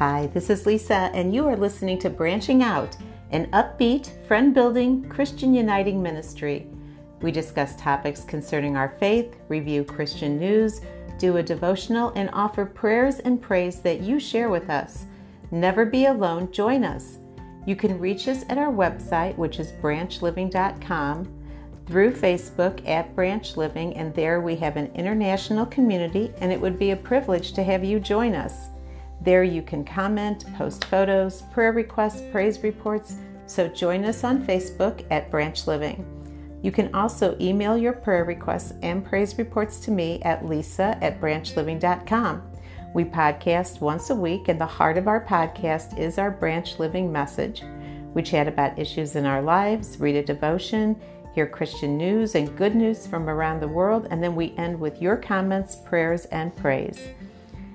Hi, this is Lisa, and you are listening to Branching Out, an upbeat, friend building, Christian uniting ministry. We discuss topics concerning our faith, review Christian news, do a devotional, and offer prayers and praise that you share with us. Never be alone, join us. You can reach us at our website, which is branchliving.com, through Facebook at Branch Living, and there we have an international community, and it would be a privilege to have you join us. There you can comment, post photos, prayer requests, praise reports, so join us on Facebook at Branch Living. You can also email your prayer requests and praise reports to me at lisa at branchliving.com. We podcast once a week, and the heart of our podcast is our Branch Living message. We chat about issues in our lives, read a devotion, hear Christian news and good news from around the world, and then we end with your comments, prayers, and praise.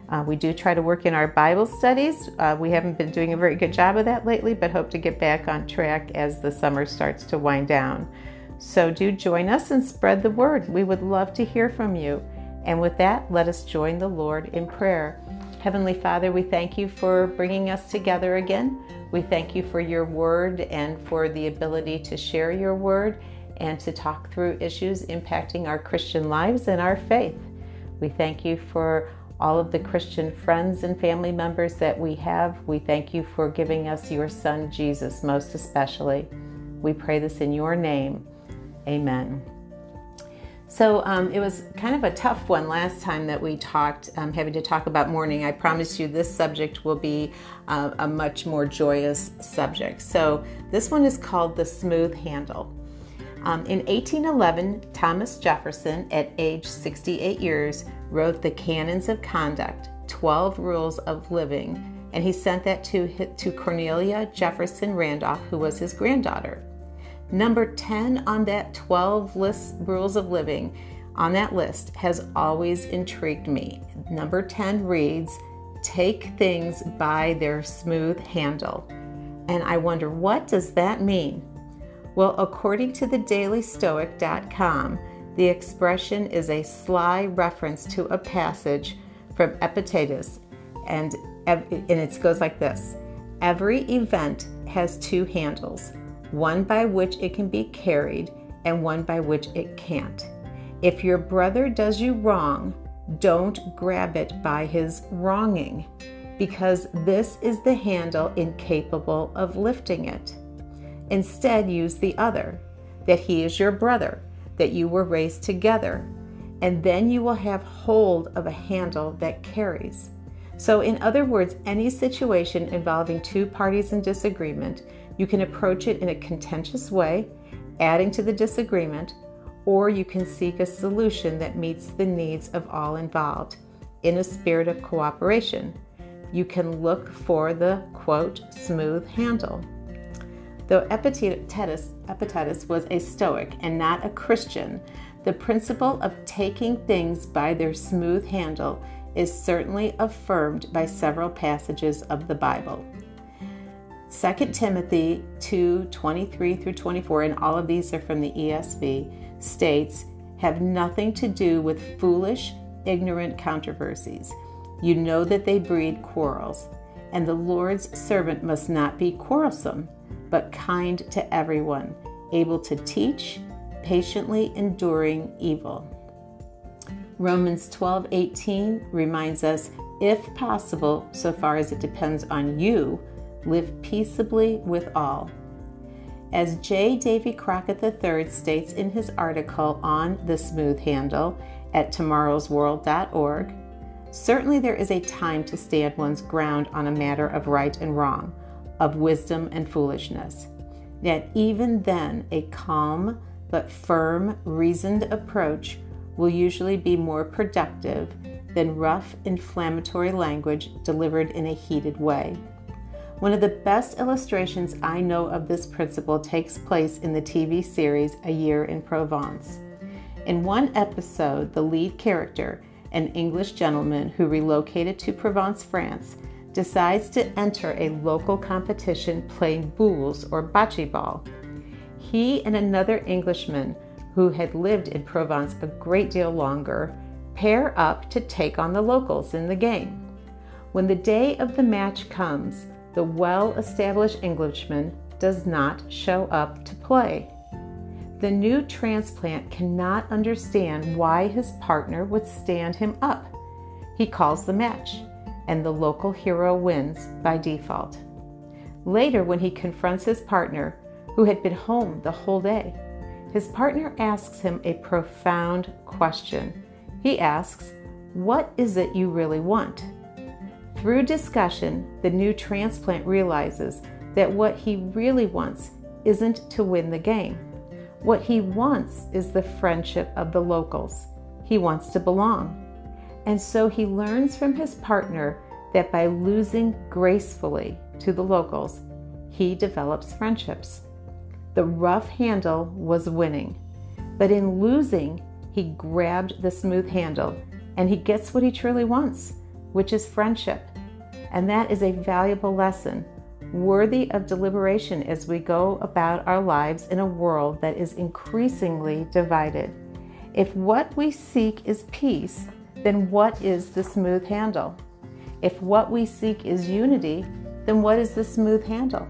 Uh, we do try to work in our Bible studies. Uh, we haven't been doing a very good job of that lately, but hope to get back on track as the summer starts to wind down. So do join us and spread the word. We would love to hear from you. And with that, let us join the Lord in prayer. Heavenly Father, we thank you for bringing us together again. We thank you for your word and for the ability to share your word and to talk through issues impacting our Christian lives and our faith. We thank you for all of the Christian friends and family members that we have. We thank you for giving us your Son, Jesus, most especially. We pray this in your name. Amen. So um, it was kind of a tough one last time that we talked, um, having to talk about mourning. I promise you this subject will be uh, a much more joyous subject. So this one is called The Smooth Handle. Um, in 1811, Thomas Jefferson, at age 68 years, wrote the Canons of Conduct, 12 Rules of Living, and he sent that to, to Cornelia Jefferson Randolph, who was his granddaughter. Number 10 on that 12 list, Rules of Living on that list has always intrigued me. Number 10 reads, Take things by their smooth handle. And I wonder, what does that mean? Well, according to the dailystoic.com, the expression is a sly reference to a passage from Epictetus, and, and it goes like this Every event has two handles, one by which it can be carried and one by which it can't. If your brother does you wrong, don't grab it by his wronging, because this is the handle incapable of lifting it. Instead, use the other, that he is your brother, that you were raised together, and then you will have hold of a handle that carries. So, in other words, any situation involving two parties in disagreement, you can approach it in a contentious way, adding to the disagreement, or you can seek a solution that meets the needs of all involved in a spirit of cooperation. You can look for the quote, smooth handle. Though Epictetus, Epictetus was a Stoic and not a Christian, the principle of taking things by their smooth handle is certainly affirmed by several passages of the Bible. 2 Timothy 2 23 through 24, and all of these are from the ESV, states, Have nothing to do with foolish, ignorant controversies. You know that they breed quarrels, and the Lord's servant must not be quarrelsome but kind to everyone, able to teach, patiently enduring evil. Romans 12:18 reminds us, if possible, so far as it depends on you, live peaceably with all. As J. Davy Crockett III states in his article on the smooth handle at tomorrowsworld.org, certainly there is a time to stand one's ground on a matter of right and wrong of wisdom and foolishness. Yet, even then, a calm but firm, reasoned approach will usually be more productive than rough, inflammatory language delivered in a heated way. One of the best illustrations I know of this principle takes place in the TV series A Year in Provence. In one episode, the lead character, an English gentleman who relocated to Provence, France, decides to enter a local competition playing boules or bocce ball. He and another Englishman who had lived in Provence a great deal longer pair up to take on the locals in the game. When the day of the match comes, the well established Englishman does not show up to play. The new transplant cannot understand why his partner would stand him up. He calls the match, and the local hero wins by default. Later, when he confronts his partner, who had been home the whole day, his partner asks him a profound question. He asks, What is it you really want? Through discussion, the new transplant realizes that what he really wants isn't to win the game. What he wants is the friendship of the locals. He wants to belong. And so he learns from his partner that by losing gracefully to the locals, he develops friendships. The rough handle was winning, but in losing, he grabbed the smooth handle and he gets what he truly wants, which is friendship. And that is a valuable lesson, worthy of deliberation as we go about our lives in a world that is increasingly divided. If what we seek is peace, then what is the smooth handle? If what we seek is unity, then what is the smooth handle?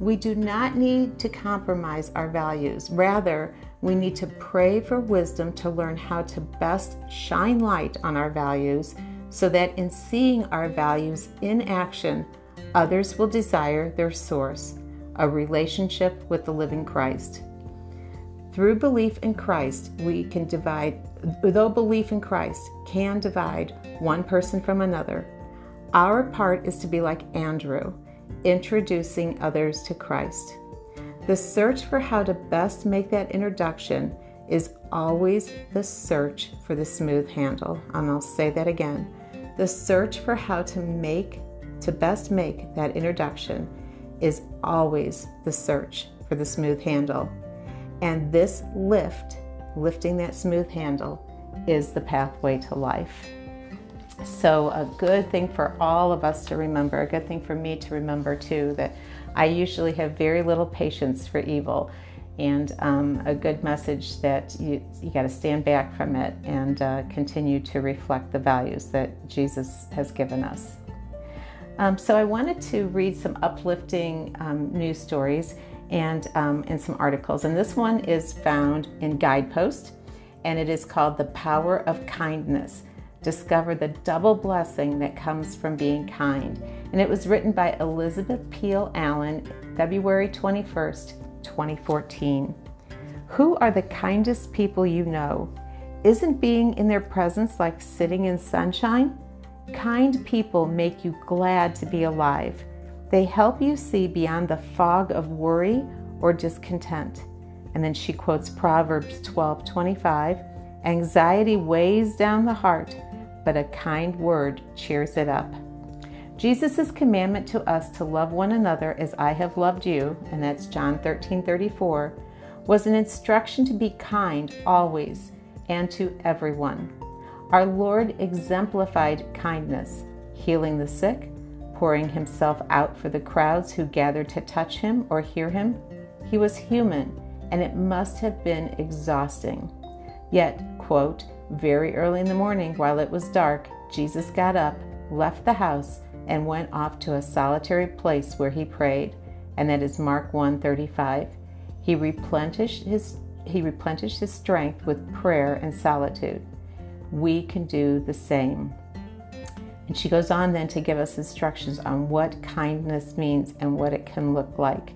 We do not need to compromise our values. Rather, we need to pray for wisdom to learn how to best shine light on our values so that in seeing our values in action, others will desire their source, a relationship with the living Christ. Through belief in Christ, we can divide, though belief in Christ can divide one person from another, our part is to be like Andrew, introducing others to Christ. The search for how to best make that introduction is always the search for the smooth handle. And I'll say that again. The search for how to make to best make that introduction is always the search for the smooth handle. And this lift, lifting that smooth handle, is the pathway to life. So, a good thing for all of us to remember, a good thing for me to remember too, that I usually have very little patience for evil. And um, a good message that you, you got to stand back from it and uh, continue to reflect the values that Jesus has given us. Um, so, I wanted to read some uplifting um, news stories and, um, and some articles. And this one is found in Guidepost, and it is called The Power of Kindness discover the double blessing that comes from being kind. And it was written by Elizabeth Peale Allen, February 21st, 2014. Who are the kindest people you know? Isn't being in their presence like sitting in sunshine? Kind people make you glad to be alive. They help you see beyond the fog of worry or discontent. And then she quotes Proverbs 12:25, anxiety weighs down the heart, but a kind word cheers it up. Jesus' commandment to us to love one another as I have loved you, and that's John 13 34, was an instruction to be kind always and to everyone. Our Lord exemplified kindness, healing the sick, pouring himself out for the crowds who gathered to touch him or hear him. He was human, and it must have been exhausting. Yet, quote, very early in the morning, while it was dark, Jesus got up, left the house, and went off to a solitary place where he prayed, and that is Mark 1:35. He replenished his he replenished his strength with prayer and solitude. We can do the same. And she goes on then to give us instructions on what kindness means and what it can look like.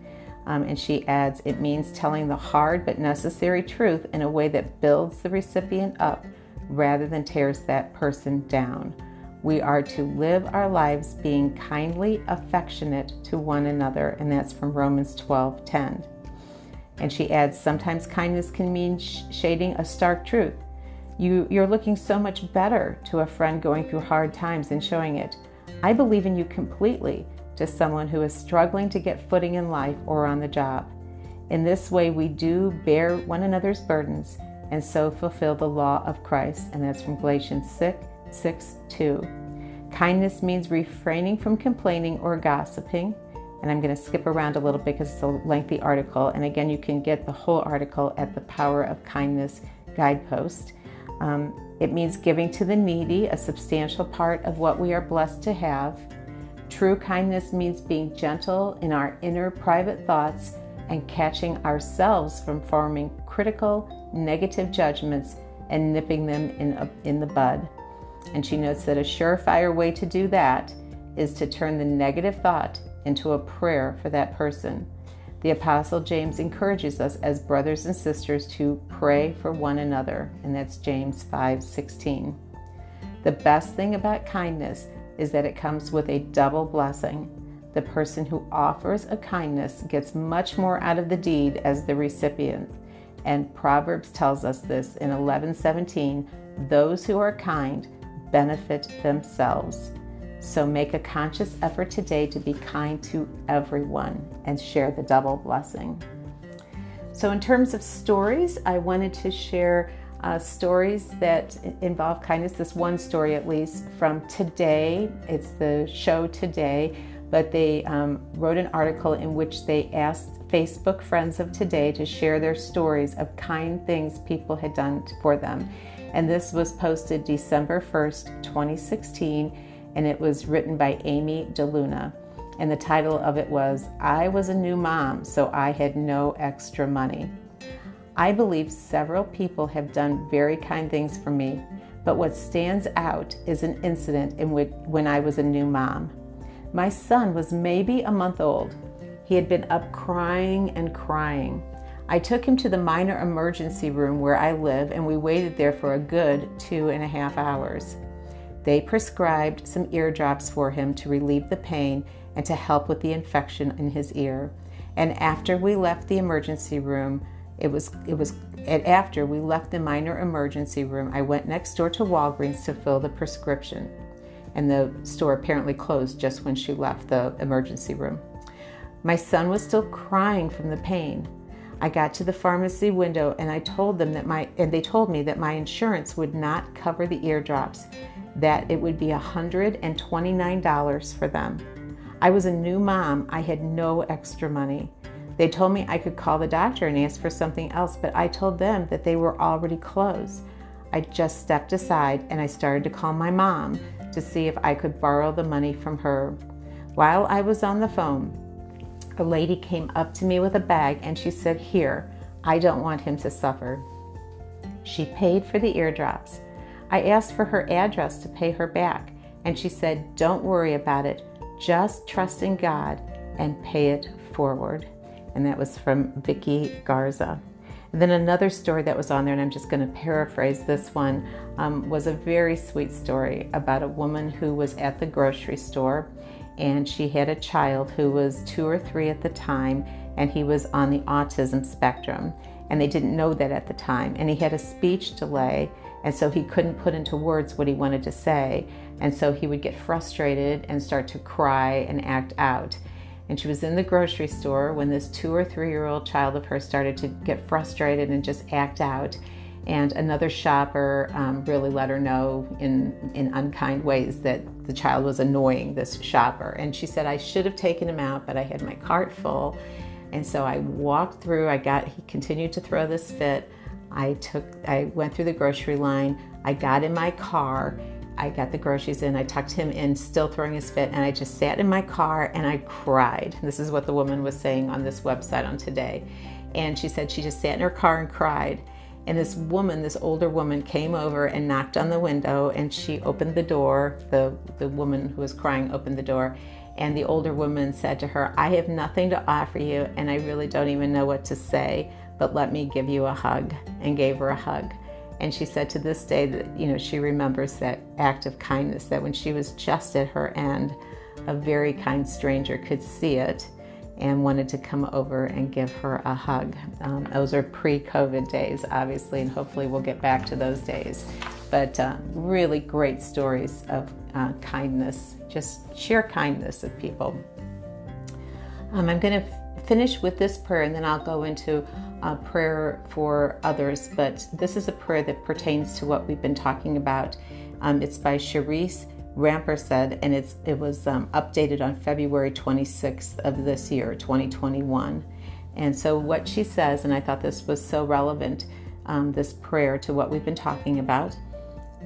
Um, and she adds, it means telling the hard but necessary truth in a way that builds the recipient up rather than tears that person down. We are to live our lives being kindly affectionate to one another, and that's from Romans 12 10. And she adds, sometimes kindness can mean sh- shading a stark truth. You, you're looking so much better to a friend going through hard times and showing it. I believe in you completely to someone who is struggling to get footing in life or on the job. In this way, we do bear one another's burdens and so fulfill the law of Christ. And that's from Galatians 6, 6 2. Kindness means refraining from complaining or gossiping. And I'm going to skip around a little bit because it's a lengthy article. And again, you can get the whole article at the Power of Kindness guidepost. Um, it means giving to the needy, a substantial part of what we are blessed to have. True kindness means being gentle in our inner private thoughts and catching ourselves from forming critical, negative judgments and nipping them in, in the bud. And she notes that a surefire way to do that is to turn the negative thought into a prayer for that person. The Apostle James encourages us as brothers and sisters to pray for one another, and that's James 5:16. The best thing about kindness is that it comes with a double blessing. The person who offers a kindness gets much more out of the deed as the recipient. And Proverbs tells us this in 11:17, those who are kind benefit themselves. So make a conscious effort today to be kind to everyone and share the double blessing. So, in terms of stories, I wanted to share uh, stories that involve kindness. This one story, at least, from today. It's the show today, but they um, wrote an article in which they asked Facebook friends of today to share their stories of kind things people had done for them. And this was posted December 1st, 2016 and it was written by Amy DeLuna. And the title of it was I Was a New Mom, so I had no extra money. I believe several people have done very kind things for me, but what stands out is an incident in which when I was a new mom. My son was maybe a month old. He had been up crying and crying. I took him to the minor emergency room where I live, and we waited there for a good two and a half hours. They prescribed some eardrops for him to relieve the pain and to help with the infection in his ear. And after we left the emergency room, it was it was and after we left the minor emergency room, I went next door to Walgreens to fill the prescription. And the store apparently closed just when she left the emergency room. My son was still crying from the pain. I got to the pharmacy window and I told them that my and they told me that my insurance would not cover the eardrops that it would be $129 for them. I was a new mom, I had no extra money. They told me I could call the doctor and ask for something else, but I told them that they were already closed. I just stepped aside and I started to call my mom to see if I could borrow the money from her. While I was on the phone, a lady came up to me with a bag and she said, Here, I don't want him to suffer. She paid for the eardrops. I asked for her address to pay her back, and she said, Don't worry about it, just trust in God and pay it forward. And that was from Vicki Garza. And then another story that was on there, and I'm just going to paraphrase this one, um, was a very sweet story about a woman who was at the grocery store and she had a child who was two or three at the time, and he was on the autism spectrum. And they didn't know that at the time. And he had a speech delay, and so he couldn't put into words what he wanted to say. And so he would get frustrated and start to cry and act out. And she was in the grocery store when this two or three year old child of hers started to get frustrated and just act out. And another shopper um, really let her know in, in unkind ways that the child was annoying this shopper. And she said, I should have taken him out, but I had my cart full. And so I walked through, I got, he continued to throw this fit. I took, I went through the grocery line. I got in my car. I got the groceries in. I tucked him in, still throwing his fit, and I just sat in my car and I cried. This is what the woman was saying on this website on today. And she said she just sat in her car and cried. And this woman, this older woman, came over and knocked on the window and she opened the door. The, the woman who was crying opened the door. And the older woman said to her, I have nothing to offer you, and I really don't even know what to say but let me give you a hug, and gave her a hug. And she said to this day that, you know, she remembers that act of kindness, that when she was just at her end, a very kind stranger could see it and wanted to come over and give her a hug. Um, those are pre COVID days, obviously, and hopefully we'll get back to those days. But uh, really great stories of uh, kindness, just sheer kindness of people. Um, I'm going to finish with this prayer and then I'll go into a prayer for others, but this is a prayer that pertains to what we've been talking about. Um, it's by Cherise Rampersad, and it's it was um, updated on February 26th of this year, 2021. And so what she says, and I thought this was so relevant. um, this prayer to what we've been talking about.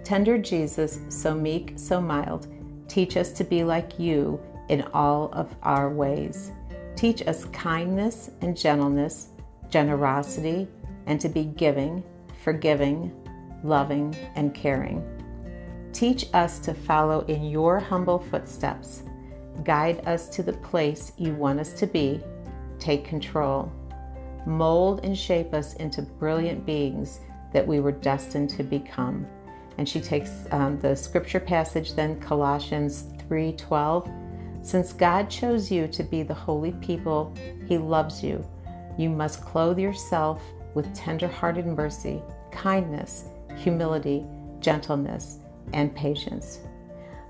Tender Jesus, so meek, so mild, teach us to be like you in all of our ways. Teach us kindness and gentleness, generosity, and to be giving, forgiving, loving, and caring. Teach us to follow in your humble footsteps. Guide us to the place you want us to be. Take control. Mold and shape us into brilliant beings that we were destined to become. And she takes um, the scripture passage then Colossians 3:12 since God chose you to be the holy people he loves you you must clothe yourself with tender-hearted mercy kindness humility gentleness and patience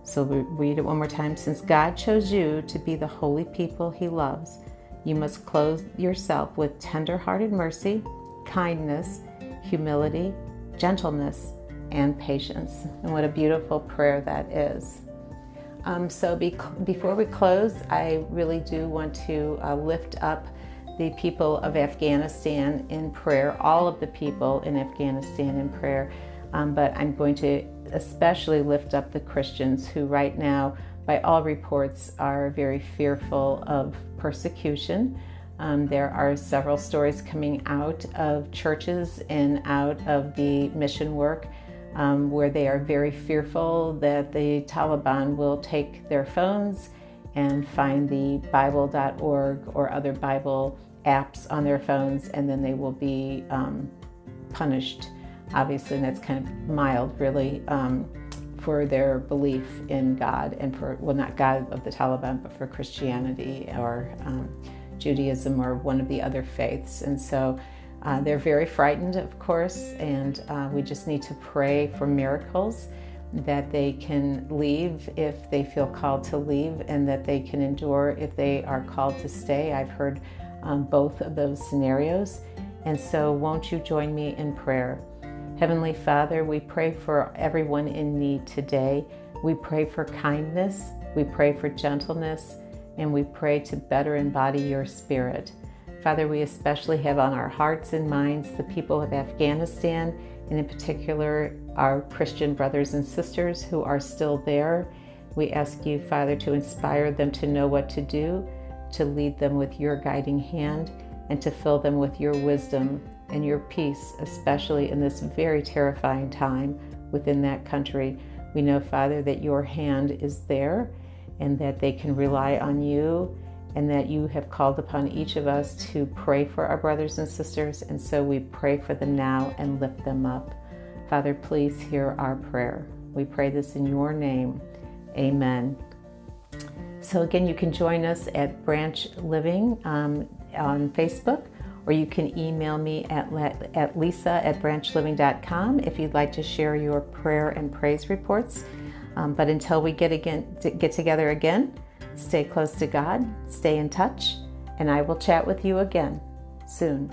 so we read it one more time since God chose you to be the holy people he loves you must clothe yourself with tender-hearted mercy kindness humility gentleness and patience. And what a beautiful prayer that is. Um, so, be- before we close, I really do want to uh, lift up the people of Afghanistan in prayer, all of the people in Afghanistan in prayer. Um, but I'm going to especially lift up the Christians who, right now, by all reports, are very fearful of persecution. Um, there are several stories coming out of churches and out of the mission work um, where they are very fearful that the Taliban will take their phones and find the Bible.org or other Bible apps on their phones, and then they will be um, punished. Obviously, and that's kind of mild, really, um, for their belief in God and for, well, not God of the Taliban, but for Christianity or um, Judaism or one of the other faiths. And so uh, they're very frightened, of course, and uh, we just need to pray for miracles that they can leave if they feel called to leave and that they can endure if they are called to stay. I've heard um, both of those scenarios. And so, won't you join me in prayer? Heavenly Father, we pray for everyone in need today. We pray for kindness, we pray for gentleness, and we pray to better embody your spirit. Father, we especially have on our hearts and minds the people of Afghanistan, and in particular, our Christian brothers and sisters who are still there. We ask you, Father, to inspire them to know what to do, to lead them with your guiding hand, and to fill them with your wisdom and your peace, especially in this very terrifying time within that country. We know, Father, that your hand is there and that they can rely on you and that you have called upon each of us to pray for our brothers and sisters. And so we pray for them now and lift them up. Father, please hear our prayer. We pray this in your name. Amen. So, again, you can join us at Branch Living um, on Facebook, or you can email me at, at lisa at branchliving.com if you'd like to share your prayer and praise reports. Um, but until we get again get together again, Stay close to God, stay in touch, and I will chat with you again soon.